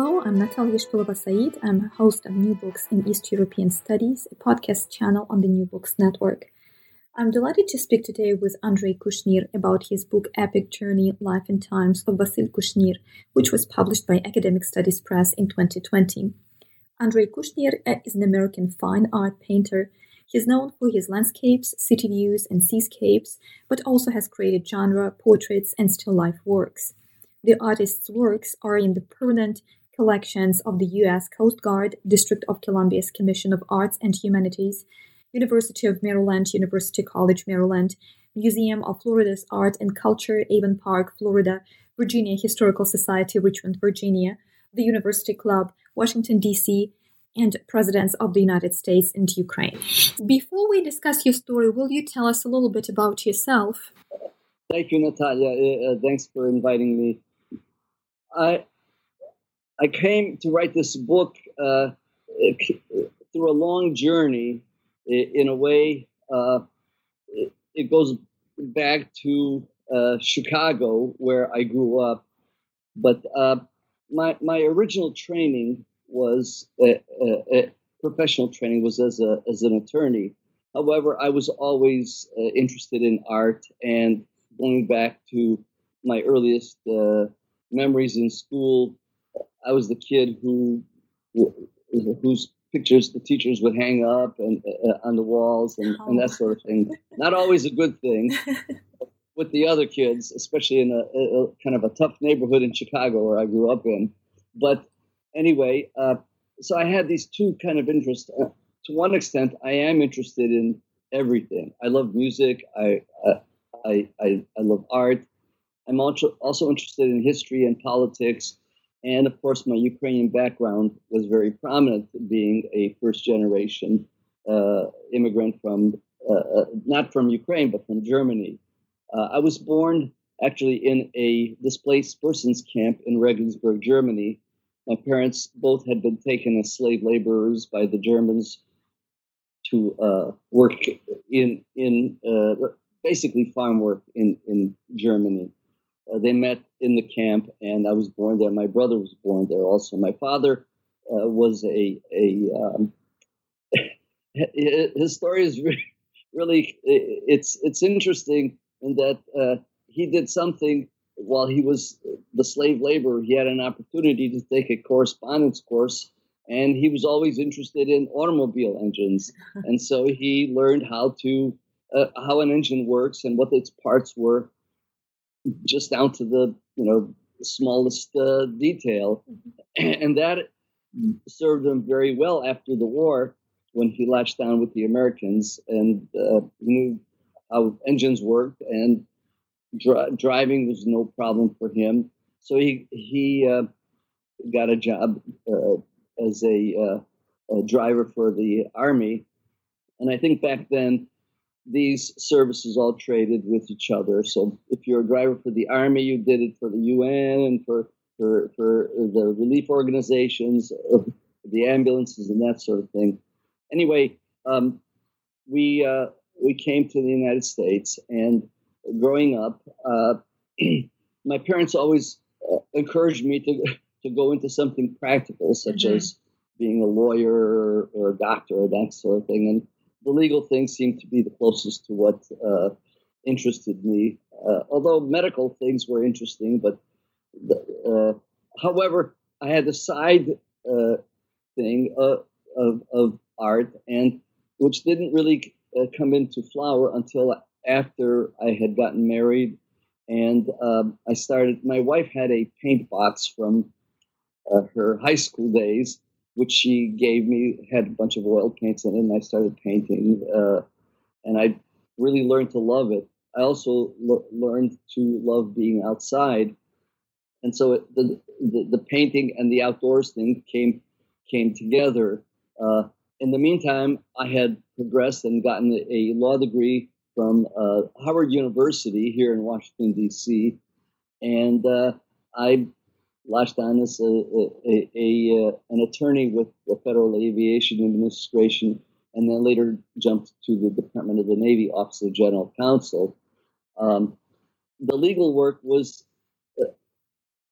Hello, I'm Natalia Shpylova-Saeed. I'm a host of New Books in East European Studies, a podcast channel on the New Books Network. I'm delighted to speak today with Andrei Kushnir about his book Epic Journey Life and Times of Vasil Kushnir, which was published by Academic Studies Press in 2020. Andrei Kushnir is an American fine art painter. He's known for his landscapes, city views, and seascapes, but also has created genre, portraits, and still life works. The artist's works are in the permanent collections of the U.S. Coast Guard, District of Columbia's Commission of Arts and Humanities, University of Maryland, University College Maryland, Museum of Florida's Art and Culture, Avon Park, Florida, Virginia Historical Society, Richmond, Virginia, the University Club, Washington, D.C., and Presidents of the United States and Ukraine. Before we discuss your story, will you tell us a little bit about yourself? Thank you, Natalia. Uh, thanks for inviting me. I I came to write this book uh, through a long journey. In a way, uh, it, goes back to uh, Chicago, where I grew up. But uh, my my original training was professional training was as a as an attorney. However, I was always uh, interested in art and going back to my earliest uh, memories in school, I was the kid who whose pictures the teachers would hang up and uh, on the walls and, oh. and, that sort of thing. Not always a good thing with the other kids, especially in a, a, kind of a tough neighborhood in Chicago where I grew up in. But anyway, uh, so I had these two kind of interests. Uh, to one extent, I am interested in everything. I love music. I uh, I, I, I love art. I'm also, also interested in history and politics. And of course, my Ukrainian background was very prominent, being a first generation uh, immigrant from, uh, uh, not from Ukraine, but from Germany. Uh, I was born actually in a displaced persons camp in Regensburg, Germany. My parents both had been taken as slave laborers by the Germans to uh, work in in uh, basically farm work in, in Germany. Uh, they met in the camp, and I was born there. My brother was born there also. My father uh, was a a um, his story is really, really it's it's interesting in that uh, he did something while he was the slave laborer. He had an opportunity to take a correspondence course, and he was always interested in automobile engines, and so he learned how to uh, how an engine works and what its parts were, just down to the you know smallest uh, detail, mm-hmm. and that served him very well after the war when he latched down with the Americans and uh, knew how engines worked and dri- driving was no problem for him. So he he uh, got a job uh, as a, uh, a driver for the army, and I think back then these services all traded with each other. So if you're a driver for the army, you did it for the UN and for for, for the relief organizations, uh, the ambulances, and that sort of thing. Anyway, um, we uh, we came to the United States, and growing up, uh, my parents always uh, encouraged me to to go into something practical, such mm-hmm. as being a lawyer or, or, a doctor or that sort of thing. And the legal things seemed to be the closest to what uh, interested me. Uh, although medical things were interesting, but uh, however, I had a side uh, thing uh, of, of art, and which didn't really come into flower until after I had gotten married, and um, I started. My wife had a paint box from her high school days, which she gave me, had a bunch of oil paints in it, and I started painting, uh, and I really learned to love it. I also learned to love being outside and so it, the, the, the painting and the outdoors thing came came together. Uh, in the meantime, I had progressed and gotten a law degree from uh, Howard University here in Washington D.C., and uh, I latched on as a, a, a, uh, an attorney with the Federal Aviation Administration, and then later jumped to the Department of the Navy Office of General Counsel. Um, the legal work was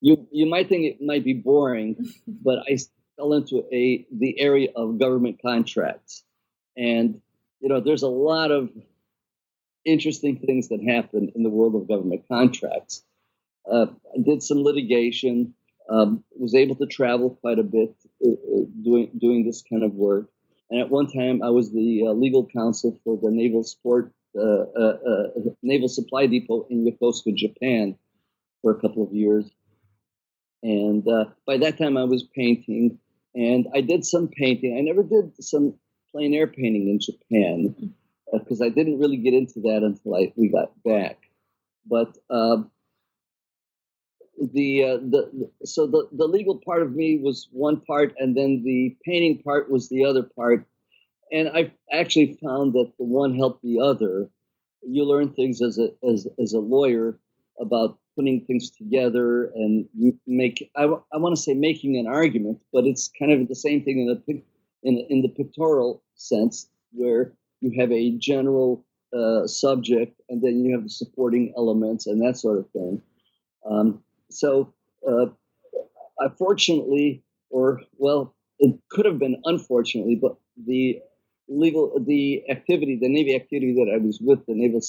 you you might think it might be boring, but I fell into a the area of government contracts, and you know there's a lot of interesting things that happen in the world of government contracts. Uh, I did some litigation, um, was able to travel quite a bit uh, uh doing doing this kind of work, and at one time I was the uh, legal counsel for the Naval Sport uh, uh, Naval Supply Depot in Yokosuka, Japan, for a couple of years and uh, by that time, I was painting, and I did some painting. I never did some plein air painting in Japan because uh, I didn't really get into that until I, we got back. But uh, the uh, the so the the legal part of me was one part, and then the painting part was the other part. And I actually found that the one helped the other. You learn things as a as as a lawyer about putting things together and you make I, I want to say making an argument but it's kind of the same thing in the in, in the pictorial sense where you have a general uh, subject and then you have the supporting elements and that sort of thing um, so uh, unfortunately or well it could have been unfortunately but the legal the activity the navy activity that i was with the naval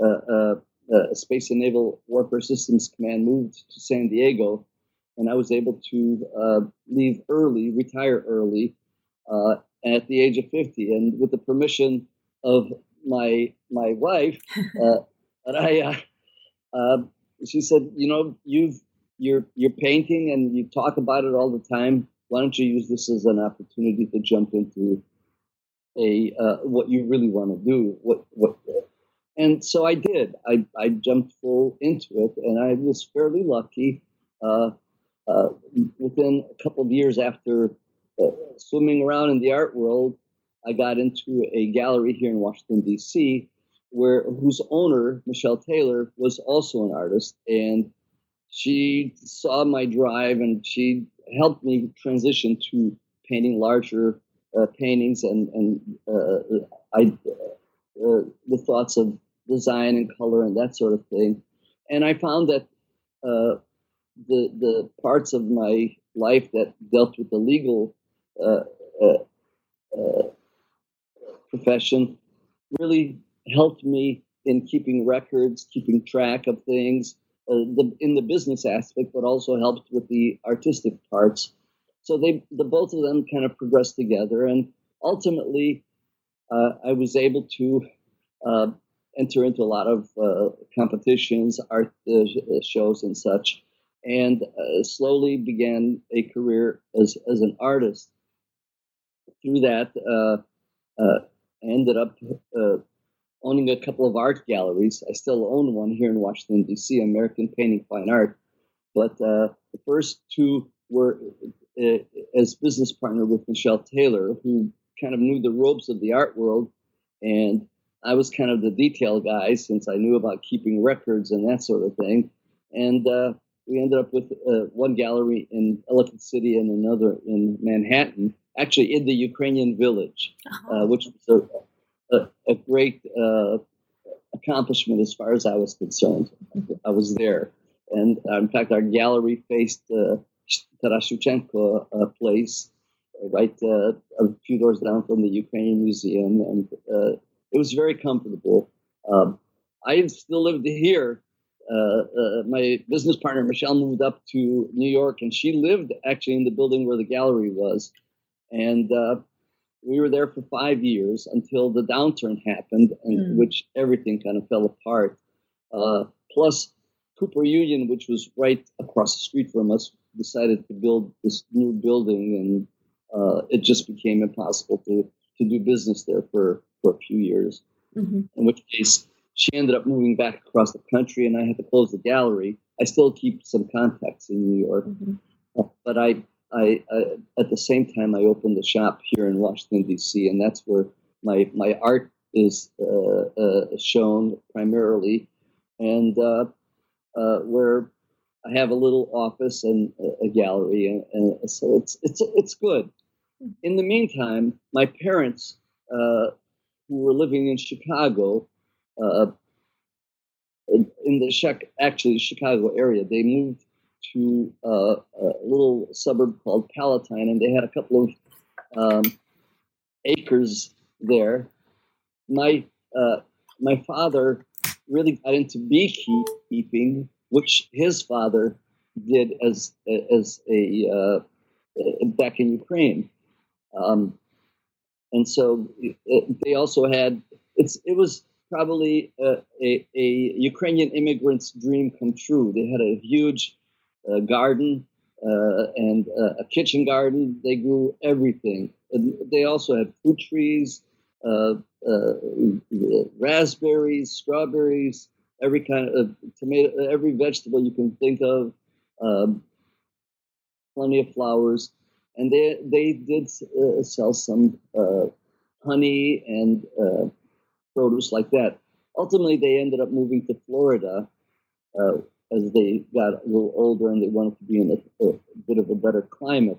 uh, uh uh, Space and Naval Warfare Systems Command moved to San Diego, and I was able to uh, leave early, retire early, uh, at the age of 50, and with the permission of my my wife, uh, I, uh, um, she said, you know, you've you're you're painting and you talk about it all the time. Why don't you use this as an opportunity to jump into a uh, what you really want to do? What what and so I did. I, I jumped full into it, and I was fairly lucky. Uh, uh, within a couple of years after uh, swimming around in the art world, I got into a gallery here in Washington D.C., where whose owner Michelle Taylor was also an artist, and she saw my drive and she helped me transition to painting larger uh, paintings and and uh, I uh, the thoughts of design and color and that sort of thing. And I found that uh, the the parts of my life that dealt with the legal uh, uh, profession really helped me in keeping records, keeping track of things, uh, the, in the business aspect, but also helped with the artistic parts. So they, the both of them, kind of progressed together, and ultimately, uh, I was able to enter into a lot of uh, competitions, art uh, uh, shows, and such, and uh, slowly began a career as, as an artist. Through that, uh, uh, I ended up owning a couple of art galleries. I still own one here in Washington, D.C., American Painting Fine Art. But the first two were as business partner with Michelle Taylor, who kind of knew the ropes of the art world and I was kind of the detail guy since I knew about keeping records and that sort of thing. And uh, we ended up with uh, one gallery in Ellicott City and another in Manhattan, actually in the Ukrainian village, uh, which was a, a, great uh, accomplishment as far as I was concerned. I was there. And uh, in fact, our gallery faced uh, Taras uh, place, right uh, a few doors down from the Ukrainian Museum. And uh, it was very comfortable. Um, I still lived here. Uh, uh, my business partner Michelle moved up to New York, and she lived actually in the building where the gallery was. And we were there for five years until the downturn happened, in Mm. which everything kind of fell apart. Uh, plus, Cooper Union, which was right across the street from us, decided to build this new building, and uh, it just became impossible to, to do business there for, for a few years. Mhm. In which case, she ended up moving back across the country, and I had to close the gallery. I still keep some contacts in New York, Mhm. uh, but I, I, I, at the same time, I opened a shop here in Washington D.C., and that's where my my art is uh, uh, shown primarily, and uh, uh, where I have a little office and a, gallery, and, and so it's it's it's good. In the meantime, my parents, uh, who were living in Chicago, uh, in the Chic- actually Chicago area, they moved to uh, a little suburb called Palatine, and they had a couple of um, acres there. My uh, my father really got into beekeeping, which his father did as as a uh, back in Ukraine, um, and so it, they also had it's it was probably a, a, a Ukrainian immigrant's dream come true. They had a huge uh, garden uh, and uh, a kitchen garden. They grew everything. And they also had fruit trees, uh, uh, raspberries, strawberries, every kind of tomato, every vegetable you can think of. Um, plenty of flowers, and they they did uh, sell some uh, honey and produce like that. Ultimately, they ended up moving to Florida as they got a little older and they wanted to be in a, a bit of a better climate.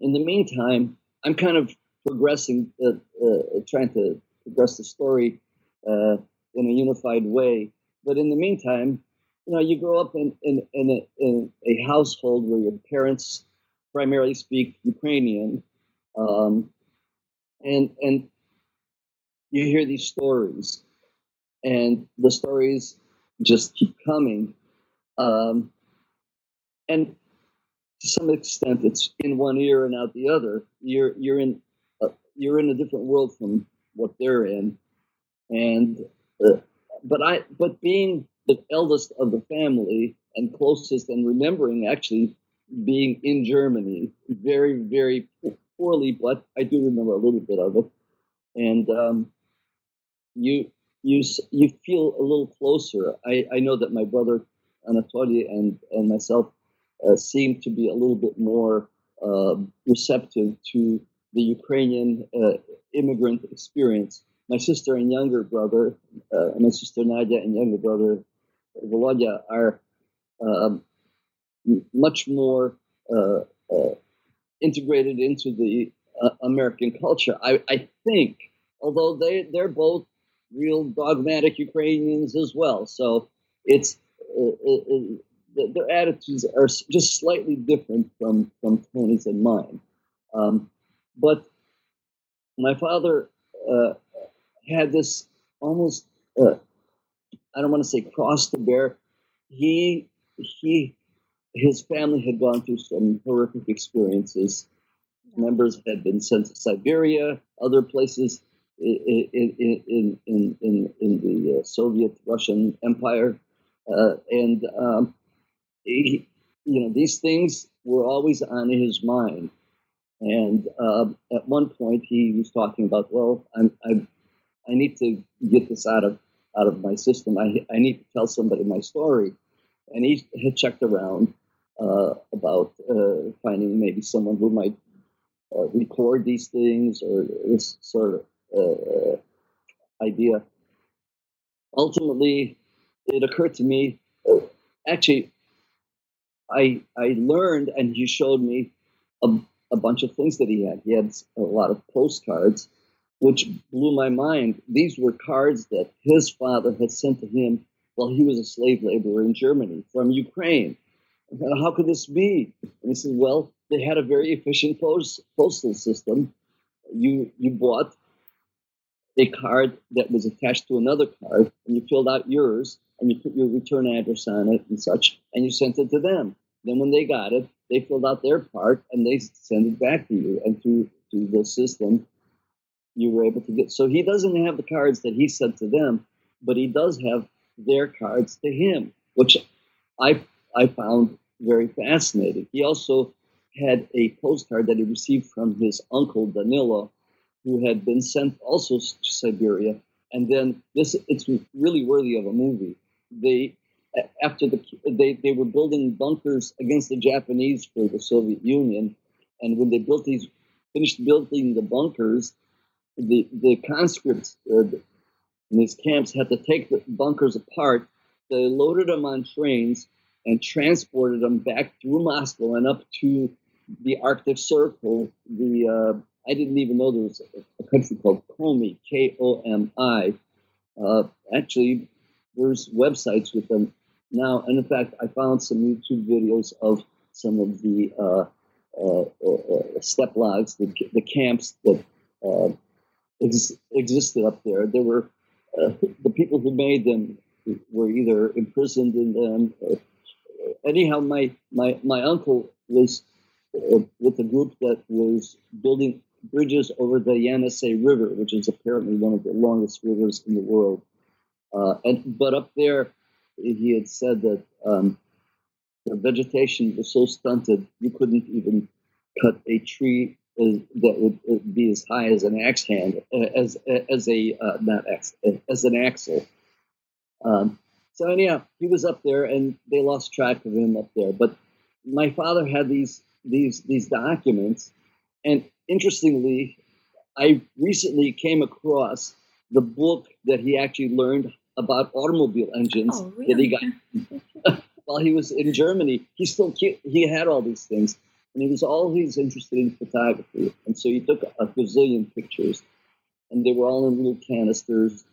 In the meantime, I'm kind of progressing, uh, uh, trying to progress the story uh, in a unified way. But in the meantime, you know, you grow up in in, in, a, in a household where your parents primarily speak Ukrainian, um, and and you hear these stories, and the stories just keep coming, um, and to some extent, it's in one ear and out the other. You're you're in uh, you're in a different world from what they're in, and uh, but I but being the eldest of the family and closest and remembering actually being in Germany very very poorly, but I do remember a little bit of it, and um, you you you feel a little closer. I, I know that my brother Anatoly and and myself uh, seem to be a little bit more uh, receptive to the Ukrainian uh, immigrant experience. My sister and younger brother, uh, my sister Nadia and younger brother Volodya, are um, much more uh, uh, integrated into the American culture. I, I think, although they they're both real dogmatic Ukrainians as well, so it's uh, uh, their attitudes are just slightly different from from Tony's and mine. Um, but my father uh, had this almost uh, I don't want to say cross the bear. He he his family had gone through some horrific experiences. Members had been sent to Siberia, other places in in in in, in, in the uh, Soviet Russian Empire, uh, and um, he, you know these things were always on his mind. And um, at one point, he was talking about, well, I'm, I I need to get this out of out of my system. I I need to tell somebody my story. And he had checked around uh, about uh, finding maybe someone who might uh, record these things or this sort of uh, idea. Ultimately, it occurred to me. Uh, actually, I I learned, and he showed me a, a bunch of things that he had. He had a lot of postcards, which blew my mind. These were cards that his father had sent to him while he was a slave laborer in Germany from Ukraine. How could this be? And he said, Well, they had a very efficient post, postal system. You you bought a card that was attached to another card, and you filled out yours, and you put your return address on it and such, and you sent it to them. Then when they got it, they filled out their part and they send it back to you. And through through the system, you were able to get. So he doesn't have the cards that he sent to them, but he does have their cards to him, which I I found very fascinating. He also had a postcard that he received from his uncle Danilo, who had been sent also to Siberia. And then this it's really worthy of a movie. They after the they, they were building bunkers against the Japanese for the Soviet Union, and when they built these finished building the bunkers, the the conscripts uh, in these camps had to take the bunkers apart. They loaded them on trains and transported them back through Moscow and up to the Arctic Circle. The uh, I didn't even know there was a, a country called Komi, K O M I. Uh, actually, there's websites with them now. And in fact, I found some YouTube videos of some of the uh, uh, uh, uh step logs, the, the camps that uh, ex- existed up there. There were the people who made them were either imprisoned in them. anyhow, my, my, my uncle was with a group that was building bridges over the Yenisei River, which is apparently one of the longest rivers in the world. Uh, and but up there, he had said that um, the vegetation was so stunted you couldn't even cut a tree as, that would uh, be as high as an axe hand, as as a uh, not axe, as an axle. Um, so anyhow, he was up there, and they lost track of him up there. But my father had these these these documents, and interestingly, I recently came across the book that he actually learned about automobile engines oh, really? that he got while he was in Germany. He still he had all these things, and he was always interested in photography. And so he took a gazillion pictures, and they were all in little canisters.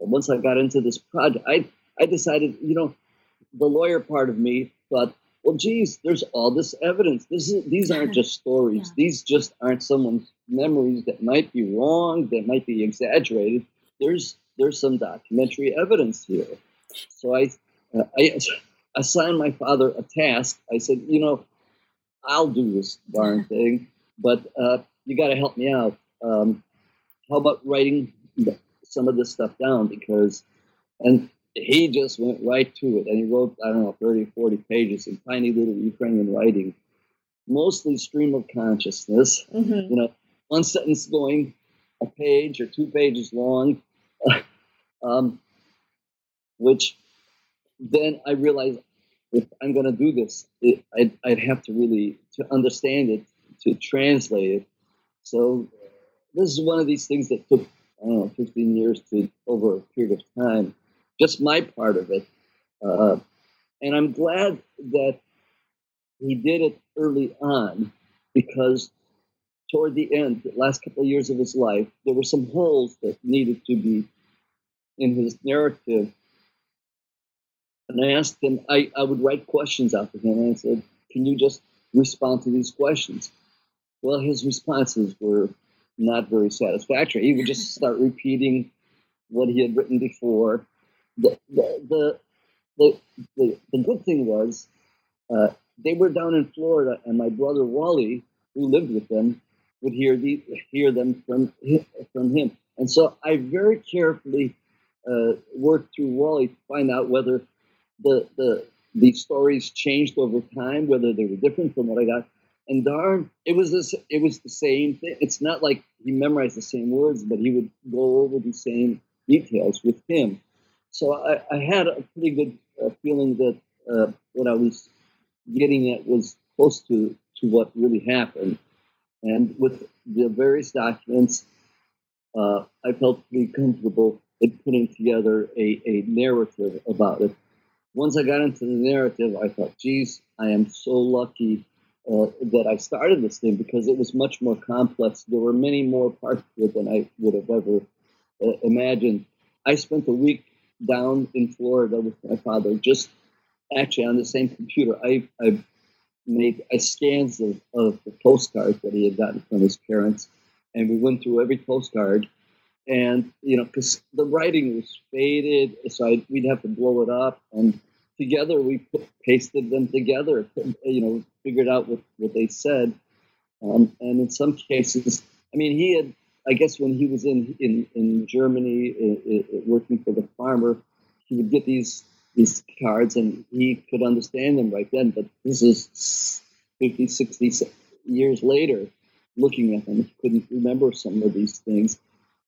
And once I got into this project, I I decided, you know, the lawyer part of me thought, well, geez, there's all this evidence. This is, these aren't just stories. Yeah. These just aren't someone's memories that might be wrong, that might be exaggerated. There's there's some documentary evidence here. So I, uh, I assigned my father a task. I said, you know, I'll do this darn thing, but uh, you got to help me out. Um, how about writing some of this stuff down? Because, and he just went right to it and he wrote, I don't know, 30, 40 pages in tiny little Ukrainian writing, mostly stream of consciousness, mm-hmm. you know, one sentence going a page or two pages long um, which then I realized if I'm going to do this, it, I'd, I'd, have to really to understand it, to translate it. So this is one of these things that took I don't know 15 years to over a period of time. Just my part of it, uh, and I'm glad that he did it early on because toward the end, the last couple of years of his life, there were some holes that needed to be in his narrative. And I asked him, I, I would write questions out to him, and I said, Can you just respond to these questions? Well, his responses were not very satisfactory. He would just start repeating what he had written before. The, the, the, the, the, the good thing was, uh, they were down in Florida, and my brother Wally, who lived with them, would hear the, hear them from from him. And so I very carefully uh, worked through Wally to find out whether the the the stories changed over time, whether they were different from what I got. And darn, it was this. It was the same thing. It's not like he memorized the same words, but he would go over the same details with him. So I, I had a pretty good uh, feeling that uh, what I was getting at was close to to what really happened. And with the various documents, uh, I felt pretty comfortable at putting together a, a narrative about it. Once I got into the narrative, I thought, geez, I am so lucky uh, that I started this thing because it was much more complex. There were many more parts to it than I would have ever uh, imagined. I spent a week down in Florida with my father, just actually on the same computer. I, I made I scans of, of the postcards that he had gotten from his parents, and we went through every postcard. And you know, because the writing was faded, so I, we'd have to blow it up, and together we put, pasted them together. You know, figured out what, what they said, um, and in some cases, I mean, he had. I guess when he was in in, in Germany uh, uh, working for the farmer, he would get these these cards and he could understand them right then. But this is 50, 60 years later, looking at them, he couldn't remember some of these things.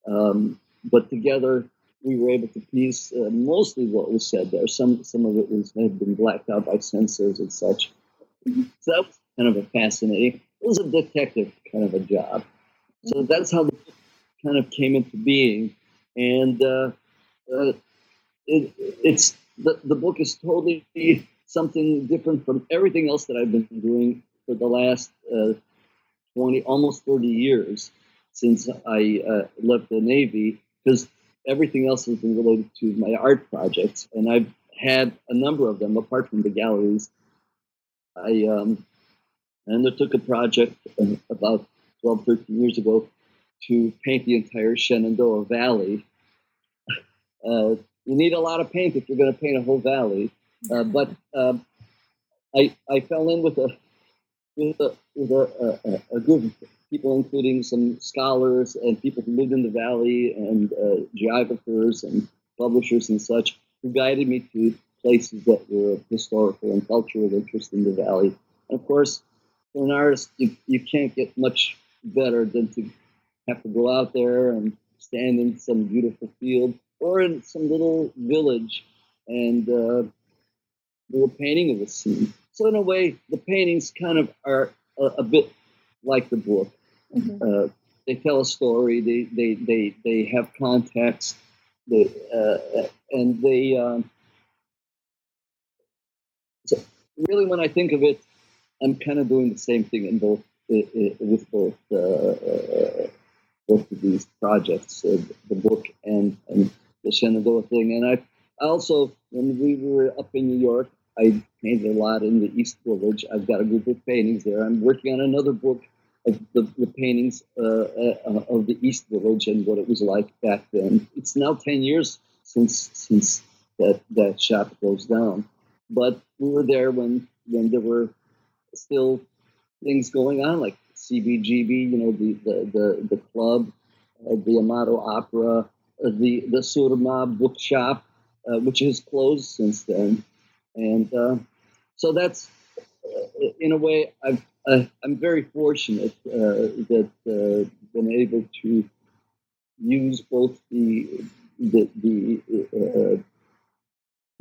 Um, but together, we were able to piece uh, mostly what was said there. Some some of it was had been blacked out by censors and such. So that was kind of a fascinating. It was a detective kind of a job. So that's how the book kind of came into being, and uh, uh, it, it's the, the book is totally something different from everything else that I've been doing for the last uh, 20, almost 30 years since I uh, left the Navy, because everything else has been related to my art projects. And I've had a number of them, apart from the galleries. I um, undertook a project uh, about 12, 13 years ago to paint the entire Shenandoah Valley. Uh, you need a lot of paint if you're going to paint a whole valley. Uh, but um, I I fell in with a with a, with a, a, a, group people, including some scholars and people who lived in the valley, and uh, geographers and publishers and such, who guided me to places that were historical and cultural interest in the valley. And of course, for an artist, you, you can't get much better than to have to go out there and stand in some beautiful field or in some little village, and uh, they were painting of a scene. So in a way, the paintings kind of are a, a bit like the book. Mm-hmm. Uh, they tell a story. They they they they have context. They uh, and they um, so really, when I think of it, I'm kind of doing the same thing in both with both uh, uh, both of these projects, uh, the book and and the Shenandoah thing. And I also, when we were up in New York, I painted a lot in the East Village. I've got a group of paintings there. I'm working on another book of the, the paintings uh, uh, of the East Village and what it was like back then. It's now 10 years since since that, that shop closed down. But we were there when, when there were still things going on, like CBGB, you know, the, the, the, the club, uh, the Amato Opera, the the Surma bookshop, uh, which has closed since then, and uh, so that's uh, in a way I've, I'm very fortunate uh, that uh, been able to use both the the, the uh,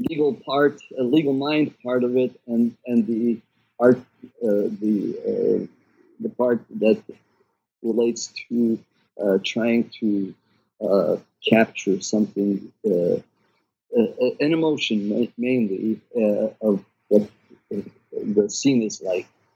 legal part, legal mind part of it, and and the art the the part that relates to trying to uh, capture something, uh, uh, an emotion mainly uh, of what the scene is like.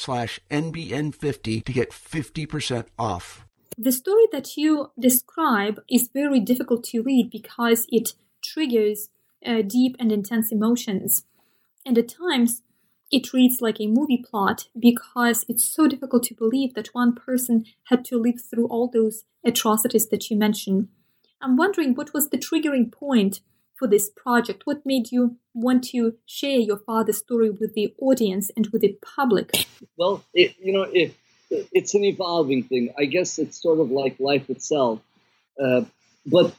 slash NBN50 to get 50% off. The story that you describe is very difficult to read because it triggers uh, deep and intense emotions. And at times, it reads like a movie plot because it's so difficult to believe that one person had to live through all those atrocities that you mentioned. I'm wondering what was the triggering point for this project? What made you want to share your father's story with the audience and with the public? Well, it, you know, it, it's an evolving thing. I guess it's sort of like life itself. Uh, but,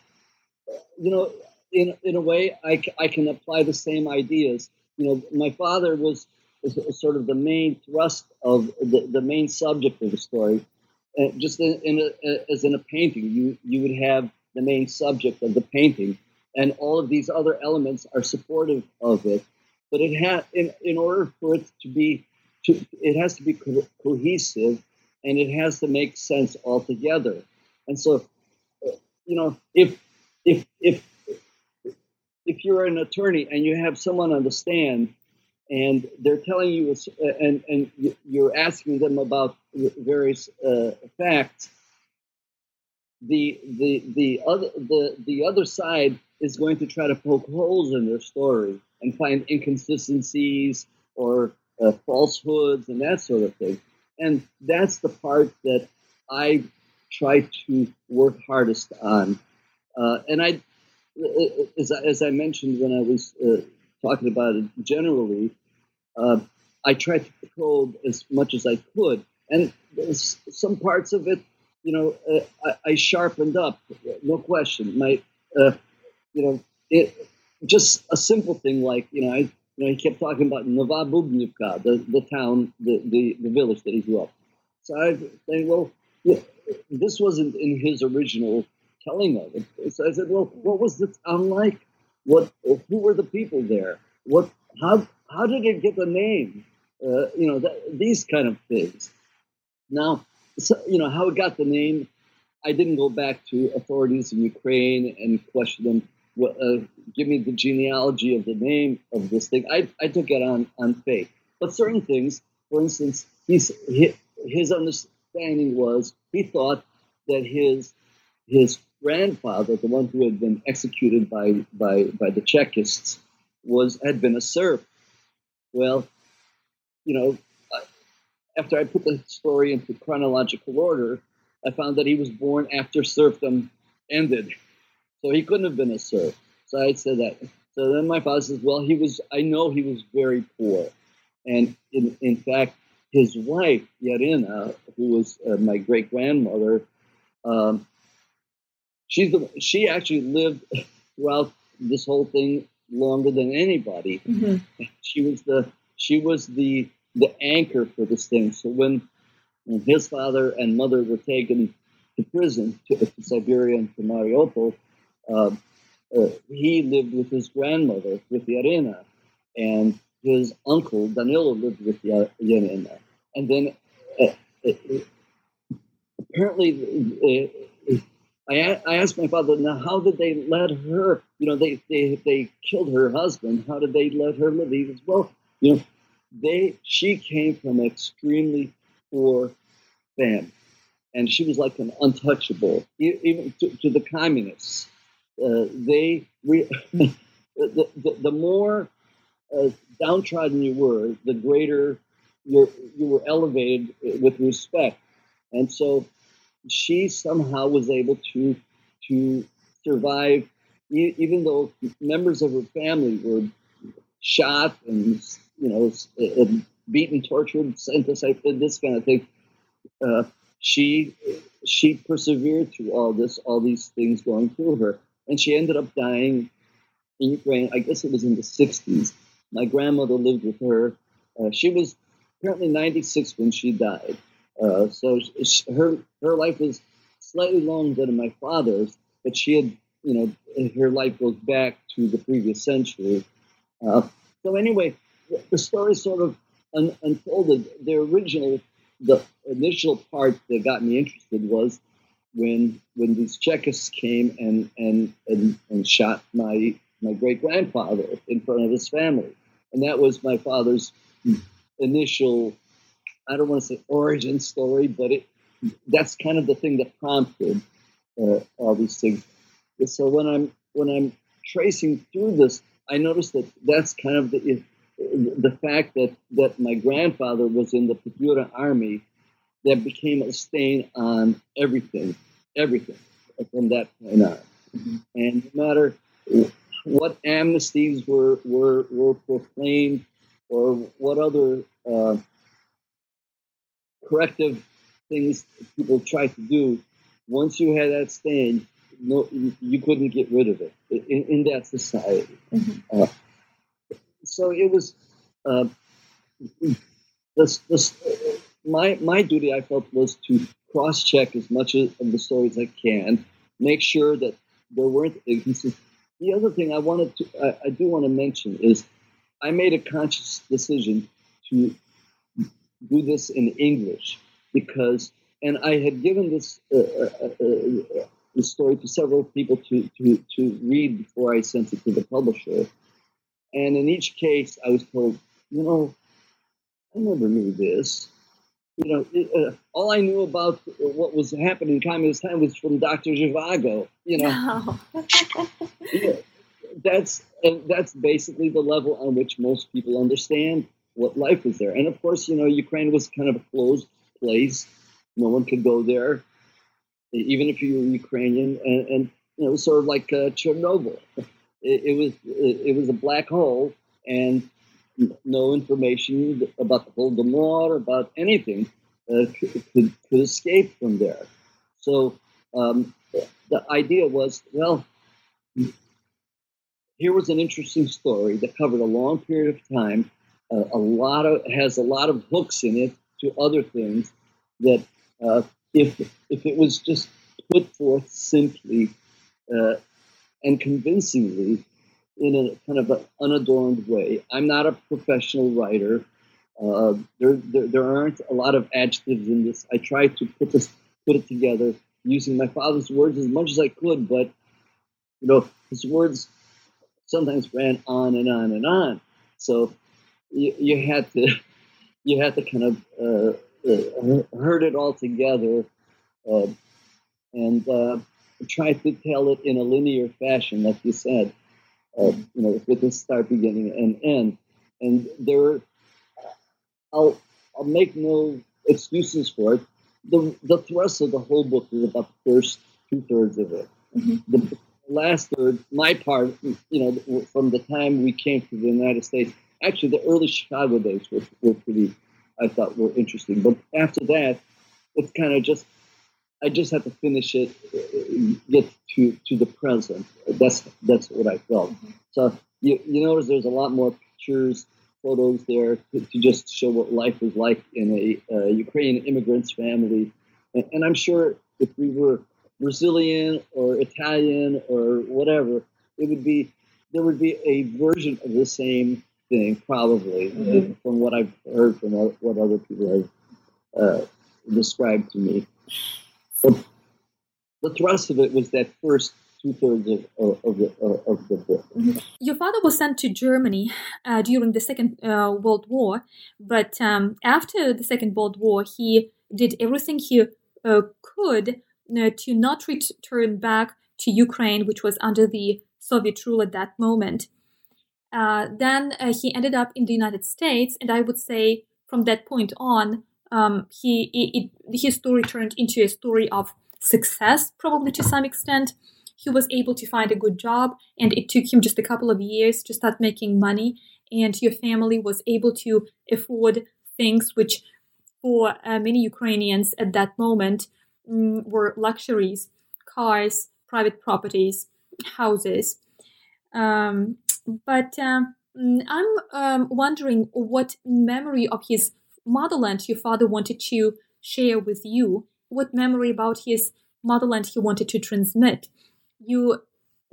you know, in, in a way, I, I can apply the same ideas. You know, my father was, was sort of the main thrust of the, the main subject of the story. Uh, just in, in a, as in a painting, you, you would have the main subject of the painting and all of these other elements are supportive of it. But it has, in, in order for it to be, to, it has to be co- cohesive, and it has to make sense altogether. And so, you know, if if if if you're an attorney and you have someone on the stand and they're telling you and and you're asking them about various uh, facts the the the other the the other side is going to try to poke holes in their story and find inconsistencies or uh, falsehoods and that sort of thing. And that's the part that I try to work hardest on. Uh, and I, as, as, I mentioned when I was uh, talking about it generally, uh, I tried to probe as much as I could. And some parts of it, you know, uh, I, I, sharpened up, no question. My uh, you know, it just a simple thing like you know, I, you know, he kept talking about Nova Bubnivka, the, the town, the, the, the village that he grew up. So I think, well, this wasn't in his original telling of it. So I said, well, what was the town like? What, who were the people there? What, how, how did it get the name? Uh, you know, that, these kind of things. Now, so, you know, how it got the name, I didn't go back to authorities in Ukraine and question them uh, give me the genealogy of the name of this thing. I, I took it on, on faith. But certain things, for instance, he's, his understanding was he thought that his his grandfather, the one who had been executed by by by the Chekists, was had been a serf. Well, you know, after I put the story into chronological order, I found that he was born after serfdom ended. So he couldn't have been a serf. So I said that. So then my father says, well, he was, I know he was very poor. And in, in fact, his wife, Yarina, who was uh, my great grandmother, um, she's the, she actually lived throughout this whole thing longer than anybody. Mm-hmm. She was the she was the the anchor for this thing. So when, when his father and mother were taken to prison to, to Siberia and to Mariupol, uh, uh, he lived with his grandmother, with Yarina, and his uncle Danilo lived with Yarina. And then uh, uh apparently, uh, I, I asked my father, now how did they let her? You know, they, they they killed her husband. How did they let her live? He goes, well, you know, they she came from an extremely poor family, and she was like an untouchable, even to, to the communists. Uh, they re- the, the, the, more uh, downtrodden you were, the greater you you were elevated with respect, and so she somehow was able to to survive, even though members of her family were shot and you know uh, beaten, tortured, sent to this kind of thing. Uh, she she persevered through all this, all these things going through her and she ended up dying in Ukraine. I guess it was in the 60s. My grandmother lived with her. Uh, she was apparently 96 when she died. Uh, so she, her her life was slightly longer than my father's, but she had, you know, her life goes back to the previous century. Uh, so anyway, the story sort of un- unfolded. The original, the initial part that got me interested was when when these Chekists came and and and, and shot my my great grandfather in front of his family, and that was my father's initial. I don't want to say origin story, but it that's kind of the thing that prompted uh, all these things. So when I'm when I'm tracing through this, I noticed that that's kind of the the fact that that my grandfather was in the Petliura army that became a stain on everything, everything from that point on. Mm-hmm. And no matter what amnesties were were were proclaimed or what other uh, corrective things people tried to do, once you had that stain, no, you couldn't get rid of it in, in that society. Mm-hmm. Uh, so it was uh, this, this, my my duty. I felt was to cross check as much of the story as I can, make sure that there weren't inconsistencies. The other thing I wanted to I, I do want to mention is I made a conscious decision to do this in English because, and I had given this uh, uh, uh, the story to several people to, to, to read before I sent it to the publisher. And in each case, I was told, you know, I never knew this. You know, it, uh, all I knew about what was happening in communist time was from Dr. Zhivago. You know, yeah, that's that's basically the level on which most people understand what life was there. And of course, you know, Ukraine was kind of a closed place; no one could go there even if you were Ukrainian, and, and you know, sort of like uh, Chernobyl. It, was it, was a black hole, and no information about the Holodomor, about anything, uh, could, could, could escape from there. So um, the idea was, well, here was an interesting story that covered a long period of time. Uh, a lot of has a lot of hooks in it to other things that uh, if if it was just put forth simply uh, and convincingly in a kind of an unadorned way. I'm not a professional writer. Uh, there, there, there aren't a lot of adjectives in this. I tried to put this put it together using my father's words as much as I could, but you know his words sometimes ran on and on and on. So you, you had to you had to kind of uh, uh, herd it all together uh, and try to tell it in a linear fashion, like you said, uh, you know, with a start, beginning, and end. And there, I'll I'll make no excuses for it. The the thrust of the whole book is about the first two thirds of it. Mm-hmm. The last third, my part, you know, from the time we came to the United States, actually the early Chicago days were, were pretty I thought were interesting. But after that, it's kind of just I just had to finish it, get to to the present. That's that's what I felt. Mm-hmm. So you you notice there's a lot more pictures, photos there to, to just show what life was like in a uh, Ukrainian immigrant's family, and, and I'm sure if we were Brazilian or Italian or whatever, it would be there would be a version of the same thing, probably, mm-hmm. from what I've heard from what other people have uh, described to me. The thrust of it was that first two thirds of, of, the, of the book. Mm-hmm. Your father was sent to Germany uh, during the Second uh, World War, but um, after the Second World War, he did everything he uh, could uh, to not return back to Ukraine, which was under the Soviet rule at that moment. Uh, then uh, he ended up in the United States, and I would say from that point on, um, he it, his story turned into a story of success, probably to some extent. He was able to find a good job, and it took him just a couple of years to start making money. And your family was able to afford things which, for uh, many Ukrainians at that moment, um, were luxuries: cars, private properties, houses. Um, but um, I'm um, wondering what memory of his motherland your father wanted to share with you. What memory about his motherland he wanted to transmit. You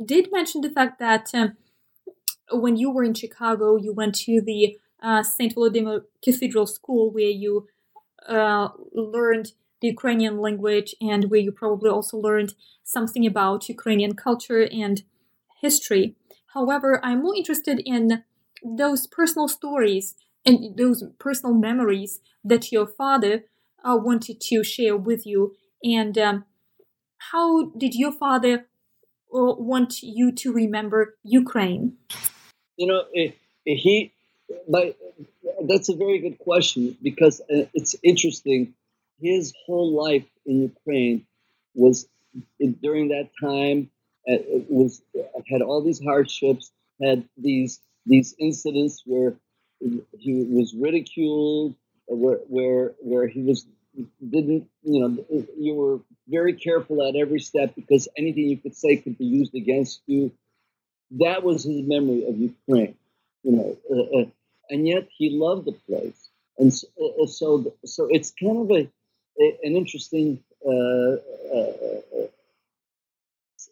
did mention the fact that um, when you were in Chicago, you went to the uh, St. Volodymyr Cathedral School where you uh, learned the Ukrainian language and where you probably also learned something about Ukrainian culture and history. However, I'm more interested in those personal stories and those personal memories that your father uh, wanted to share with you. And um, how did your father uh, want you to remember Ukraine? you know, it, it, he, but that's a very good question because uh, it's interesting. His whole life in Ukraine was during that time uh, was had all these hardships, had these these incidents where he was ridiculed, where where where he was didn't you know you were very careful at every step because anything you could say could be used against you. That was his memory of Ukraine, you know, uh, uh, and yet he loved the place, and so uh, so, so, it's kind of a, a an interesting uh, uh,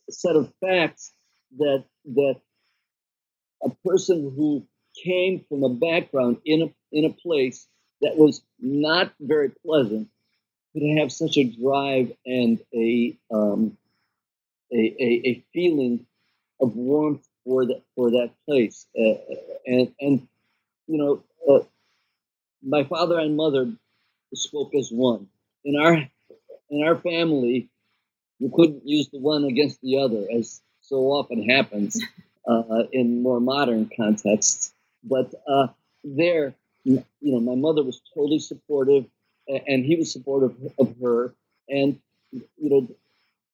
set of facts that that a person who came from a background in a in a place that was not very pleasant could have such a drive and a um, a, a, a, feeling of warmth for that for that place, uh, and and you know, uh, my father and mother spoke as one. In our in our family, you couldn't use the one against the other, as so often happens uh, in more modern contexts. But uh, there, you know, my mother was totally supportive, and he was supportive of her. And you know,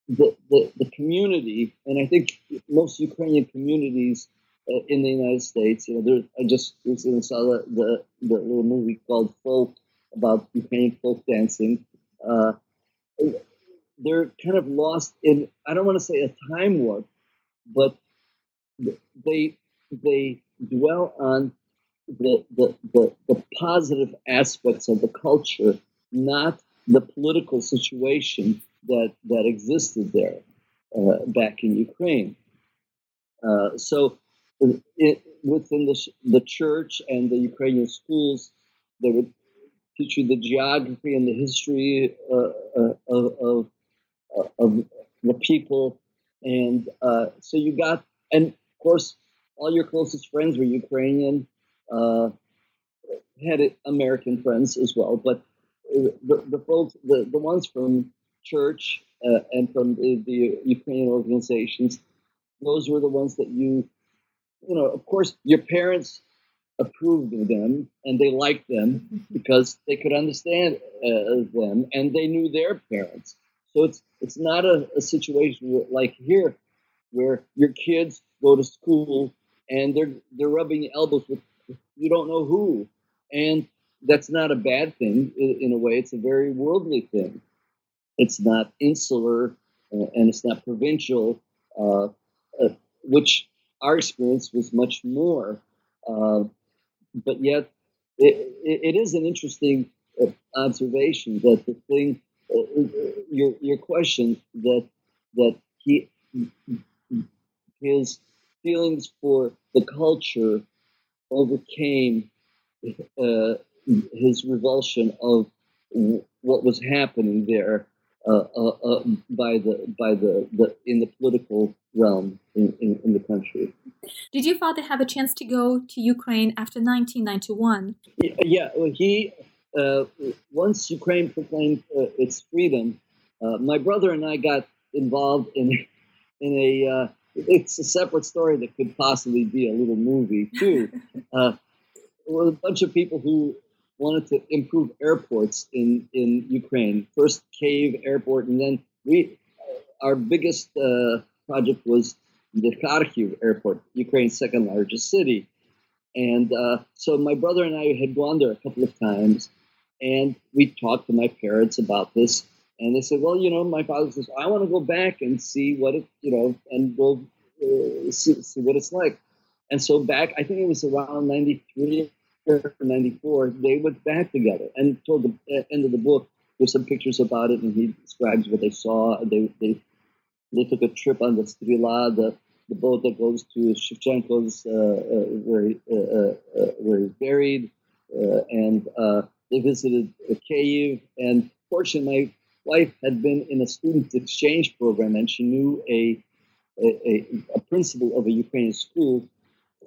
the the, the community, and I think most Ukrainian communities uh, in the United States, you know, there, I just recently saw the, the, the little movie called Folk about Ukrainian folk dancing. Uh, they're kind of lost in I don't want to say a time warp, but they they dwell on the, the, the, the positive aspects of the culture, not the political situation that, that existed there uh, back in Ukraine. Uh, so, it, within the, the church and the Ukrainian schools, they would teach you the geography and the history uh, uh of, of, of, the people. And uh, so you got, and of course, all your closest friends were Ukrainian uh, had American friends as well, but uh, the, the folks, the, the ones from church uh, and from the, the, Ukrainian organizations, those were the ones that you, you know, of course, your parents approved of them and they liked them because they could understand uh, them and they knew their parents. So it's it's not a, a situation where, like here, where your kids go to school and they're they're rubbing elbows with you don't know who. And that's not a bad thing in a way. It's a very worldly thing. It's not insular uh, and it's not provincial, uh, uh, which our experience was much more. Uh, but yet, it, it is an interesting uh, observation that the thing, your your question that that he his feelings for the culture overcame uh, his revulsion of what was happening there uh, uh, uh, by the by the, the in the political realm in, in, in, the country. Did your father have a chance to go to Ukraine after 1991? Yeah, he uh, once Ukraine proclaimed uh, its freedom, my brother and I got involved in in a it's a separate story that could possibly be a little movie too. uh, a bunch of people who wanted to improve airports in in Ukraine. First, Kiev Airport, and then we. Our biggest uh, project was the Kharkiv Airport, Ukraine's second largest city. And uh, so my brother and I had gone there a couple of times, and we talked to my parents about this. And they said, well, you know, my father says, I want to go back and see what it, you know, and go uh, see, see, what it's like. And so back, I think it was around 93 or 94, they went back together. And toward the uh, end of the book, there's some pictures about it, and he describes what they saw. They, they, they took a trip on the Strela, the, the boat that goes to Shevchenko's, uh, uh, where, he, uh, uh, where he's buried. and they visited Kiev. And fortunately, wife had been in a student exchange program, and she knew a, a, a principal of a Ukrainian school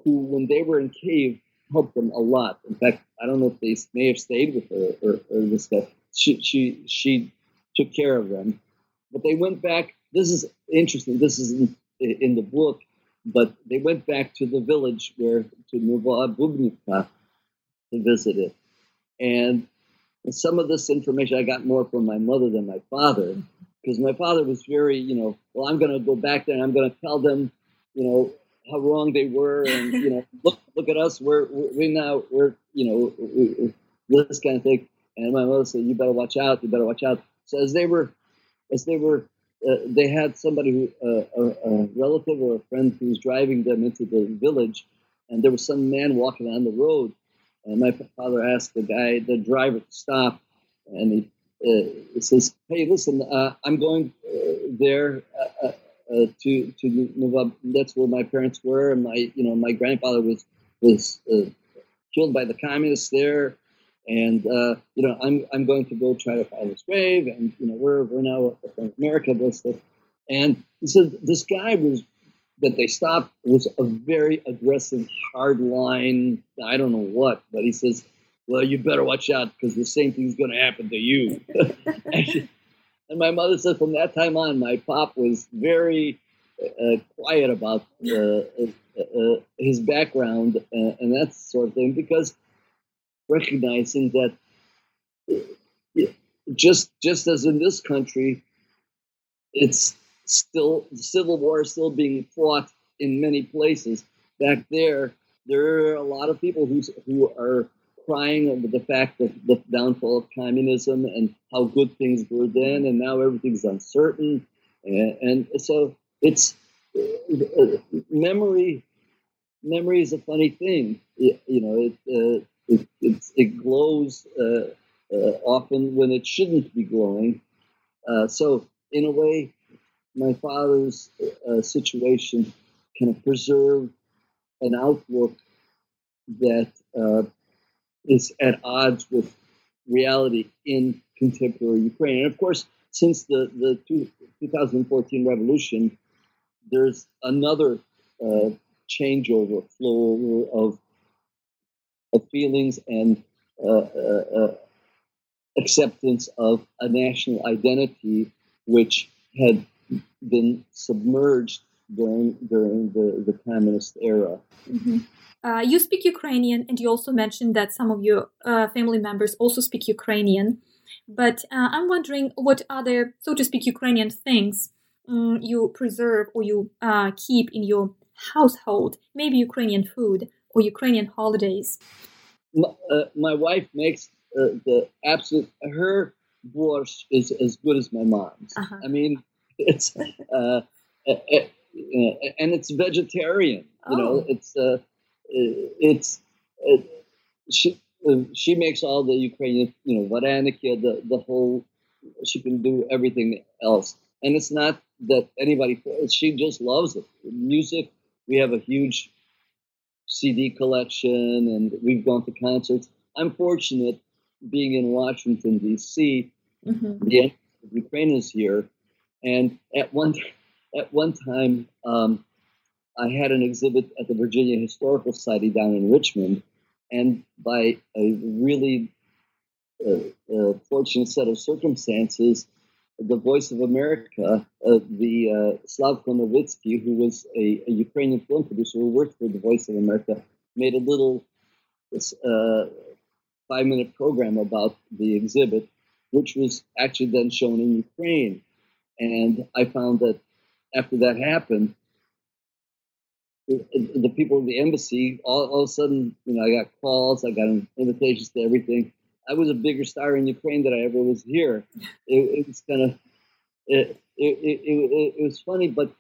who, when they were in Kiev, helped them a lot. In fact, I don't know if they may have stayed with her or, or this stuff. She, she, she took care of them. But they went back. This is interesting. This is in, in the book. but they went back to the village where to Nova Bubnica to visit it. And some of this information I got more from my mother than my father, because my father was very, you know, well, I'm going to go back there and I'm going to tell them, you know, how wrong they were, and you know, look, look at us, we're we now we're, you know, this kind of thing. And my mother said, "You better watch out. You better watch out." So as they were, as they were, uh, they had somebody who, uh, a, a relative or a friend who was driving them into the village, and there was some man walking on the road, and my father asked the guy, the driver, to stop, and he, uh, says, "Hey, listen, uh, I'm going uh, there uh, uh, to to Nova. That's where my parents were, and my you know my grandfather was was uh, killed by the communists there, and you know I'm I'm going to go try to find his grave, and you know we're we're now from America, this. And he said this guy was that they stopped was a very aggressive, hard line. I don't know what, but he says, "Well, you better watch out because the same thing's going to happen to you." and, my mother said, from that time on, my pop was very uh, quiet about uh, uh, uh his background and that sort of thing because recognizing that uh, just just as in this country, it's still the civil war is still being fought in many places. Back there, there are a lot of people who who are crying over the fact of the downfall of communism and how good things were then, and now everything's uncertain. And, and so it's memory. Memory is a funny thing. You know, it, uh, it, it, it glows uh, uh, often when it shouldn't be glowing. Uh, so, in a way, my father's uh, situation kind of preserved an outlook that uh, is at odds with reality in contemporary Ukraine. And of course, since the, the two, 2014 revolution, there's another uh, changeover, flow of, of feelings and uh, uh, uh, acceptance of a national identity, which had been submerged during during the, the communist era. Mm-hmm. Uh, you speak Ukrainian, and you also mentioned that some of your uh, family members also speak Ukrainian. But uh, I'm wondering what other, so to speak, Ukrainian things um, you preserve or you uh, keep in your household, maybe Ukrainian food or Ukrainian holidays. My, uh, my wife makes uh, the absolute, her borscht is as good as my mom's. Uh-huh. I mean, it's uh, and it's vegetarian. You oh. know, it's uh, it's uh, she she makes all the Ukrainian, you know, vareniki, the the whole. She can do everything else, and it's not that anybody. She just loves it. Music. We have a huge CD collection, and we've gone to concerts. I'm fortunate being in Washington D.C. Mm-hmm. The Ukraine is here, and at one at one time, um, I had an exhibit at the Virginia Historical Society down in Richmond, and by a really uh, uh, fortunate set of circumstances, the Voice of America, uh, the uh, Slavko Nowytski, who was a, a, Ukrainian film producer who worked for the Voice of America, made a little uh, five-minute program about the exhibit, which was actually then shown in Ukraine. And I found that after that happened, the, people in the embassy, all, all, of a sudden, you know, I got calls, I got invitations to everything. I was a bigger star in Ukraine than I ever was here. It, it was kind of, it, it, it, was funny, but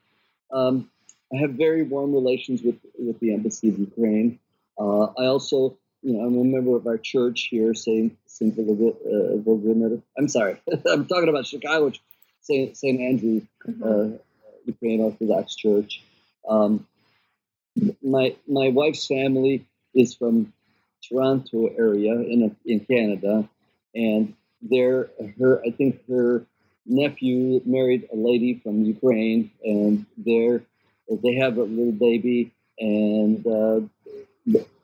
um, I have very warm relations with, with the embassy of Ukraine. Uh, I also, you know, I'm a member of our church here, St. St. Volodymyr. I'm sorry, I'm talking about Chicago, St. St. Andrew mm-hmm. uh, Ukrainian Orthodox Church. Um, my my wife's family is from Toronto area in in Canada, and there her I think her nephew married a lady from Ukraine, and there they have a little baby, and uh,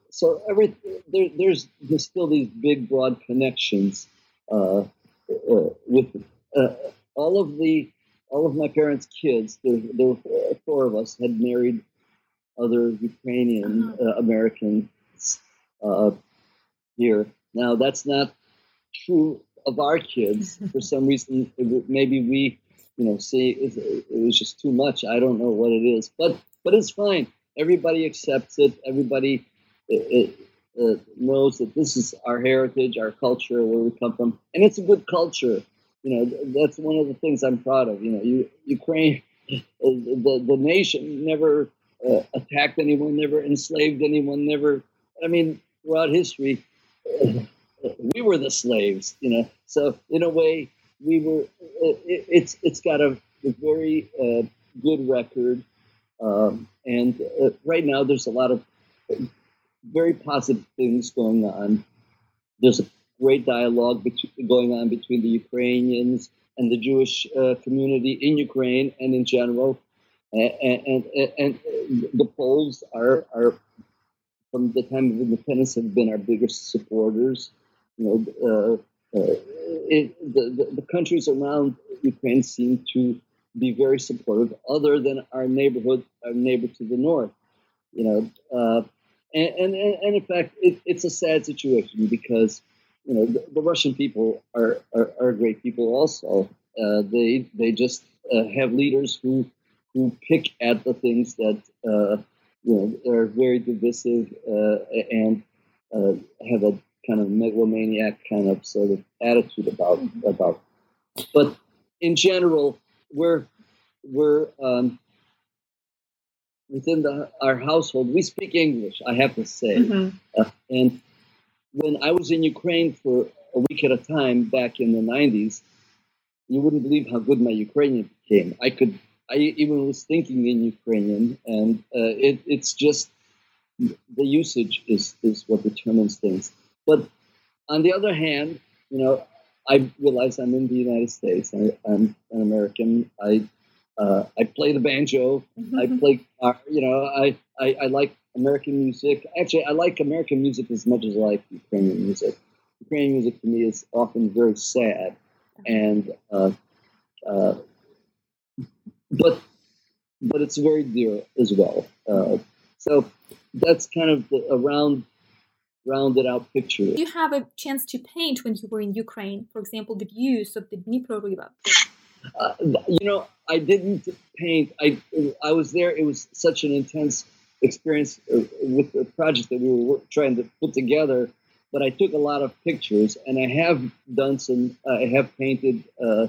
so every there, there's there's still these big broad connections uh, uh, with uh, all of the all of my parents' kids. There, there were four of us had married other Ukrainian uh, Americans uh, here. Now, that's not true of our kids. For some reason, maybe we, you know, see it, it was just too much. I don't know what it is, but but it's fine. Everybody accepts it. Everybody it, uh, knows that this is our heritage, our culture, where we come from, and it's a good culture. You know, that's one of the things I'm proud of. You know, you, Ukraine, uh, the the nation never uh, attacked anyone, never enslaved anyone, never. I mean, throughout history, we were the slaves. You know, so in a way, we were. Uh, it, it's it's got a, a very uh, good record, um, and uh, right now there's a lot of very positive things going on. There's great dialogue between, going on between the Ukrainians and the Jewish uh, community in Ukraine and in general. And, and, and, the Poles are, are, from the time of independence, have been our biggest supporters. You know, uh, uh, it, the, the, the countries around Ukraine seem to be very supportive, other than our neighborhood, our neighbor to the north. You know, uh, and, and, and in fact, it, it's a sad situation because you know the, the Russian people are, are, are, great people also. Uh, they they just uh, have leaders who who pick at the things that uh, you know are very divisive uh, and uh, have a kind of megalomaniac kind of sort of attitude about about. But in general, we're we're um, within the, our household, we speak English, I have to say. Mm-hmm. Uh, and when I was in Ukraine for a week at a time back in the 90s, you wouldn't believe how good my Ukrainian became. I could, I even was thinking in Ukrainian, and uh, it, it's just the usage is, is what determines things. But on the other hand, you know, I realize I'm in the United States. I, am an American. I uh, I play the banjo. Mm-hmm. I play guitar. You know, I, I, I like American music. Actually, I like American music as much as I like Ukrainian music. Ukrainian music to me is often very sad, and uh, uh, but but it's very dear as well. Uh, so that's kind of the, a round rounded out picture. you have a chance to paint when you were in Ukraine, for example, the views of the Dnipro River? Uh, you know, I didn't paint. I I was there. It was such an intense experience uh, with the project that we were trying to put together. But I took a lot of pictures, and I have done some. Uh, I have painted uh,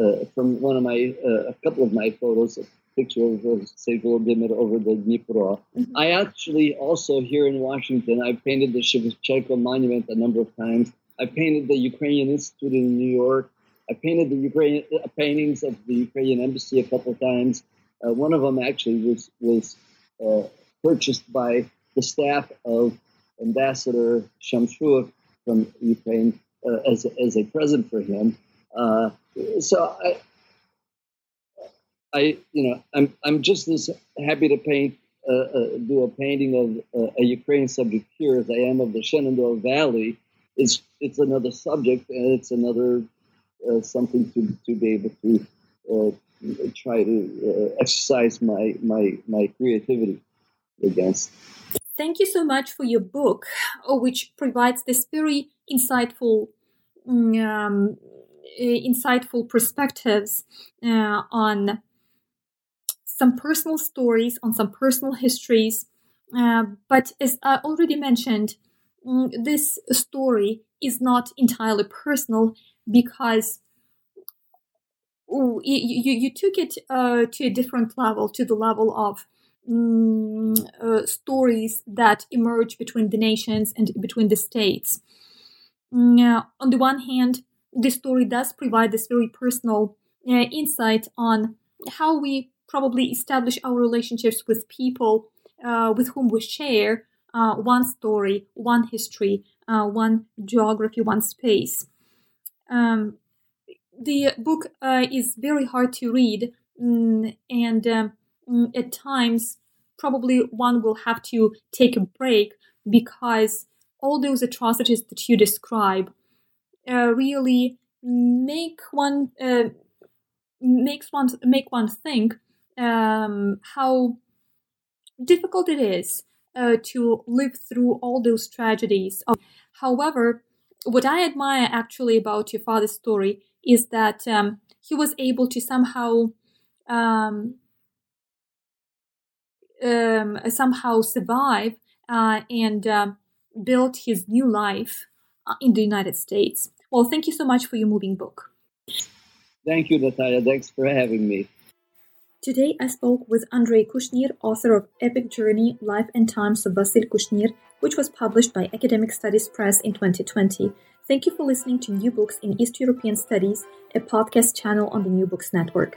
uh, from one of my uh, a couple of my photos. A picture of St. Volodymyr over the Dnipro. Mm-hmm. I actually also here in Washington. I painted the Shevchenko monument a number of times. I painted the Ukrainian Institute in New York. I painted the Ukrainian uh, paintings of the Ukrainian embassy a couple of times. Uh, one of them actually was was uh, purchased by the staff of Ambassador Shamshur from Ukraine uh, as as a present for him. Uh, so I, I you know I'm I'm just as happy to paint uh, do a painting of a Ukrainian subject here as I am of the Shenandoah Valley. It's it's another subject and it's another uh, something to, to be able to uh, try to uh, exercise my, my, my creativity Thank you so much for your book, uh, which provides this very insightful, mm, um, insightful perspectives uh, on some personal stories, on some personal histories. Uh, but as I already mentioned, mm, this story is not entirely personal because you, you, you took it uh, to a different level, to the level of um, uh, stories that emerge between the nations and between the states. Mm, on the one hand, the story does provide this very personal uh, insight on how we probably establish our relationships with people uh, with whom we share uh, one story, one history, uh, one geography, one space. Um, the book is very hard to read, mm, and um, mm, at times, probably one will have to take a break because all those atrocities that you describe uh, really make one uh, makes one make one think um, how difficult it is uh, to live through all those tragedies. However, what I admire actually about your father's story is that um, he was able to somehow um, um, somehow survive uh, and uh, build his new life uh, in the United States. Well, thank you so much for your moving book. Thank you, Natalia. Thanks for having me. Today I spoke with Andrei Kushnir, author of Epic Journey Life and Times of Vasil Kushnir, which was published by Academic Studies Press in 2020. Thank you for listening to New Books in East European Studies, a podcast channel on the New Books Network.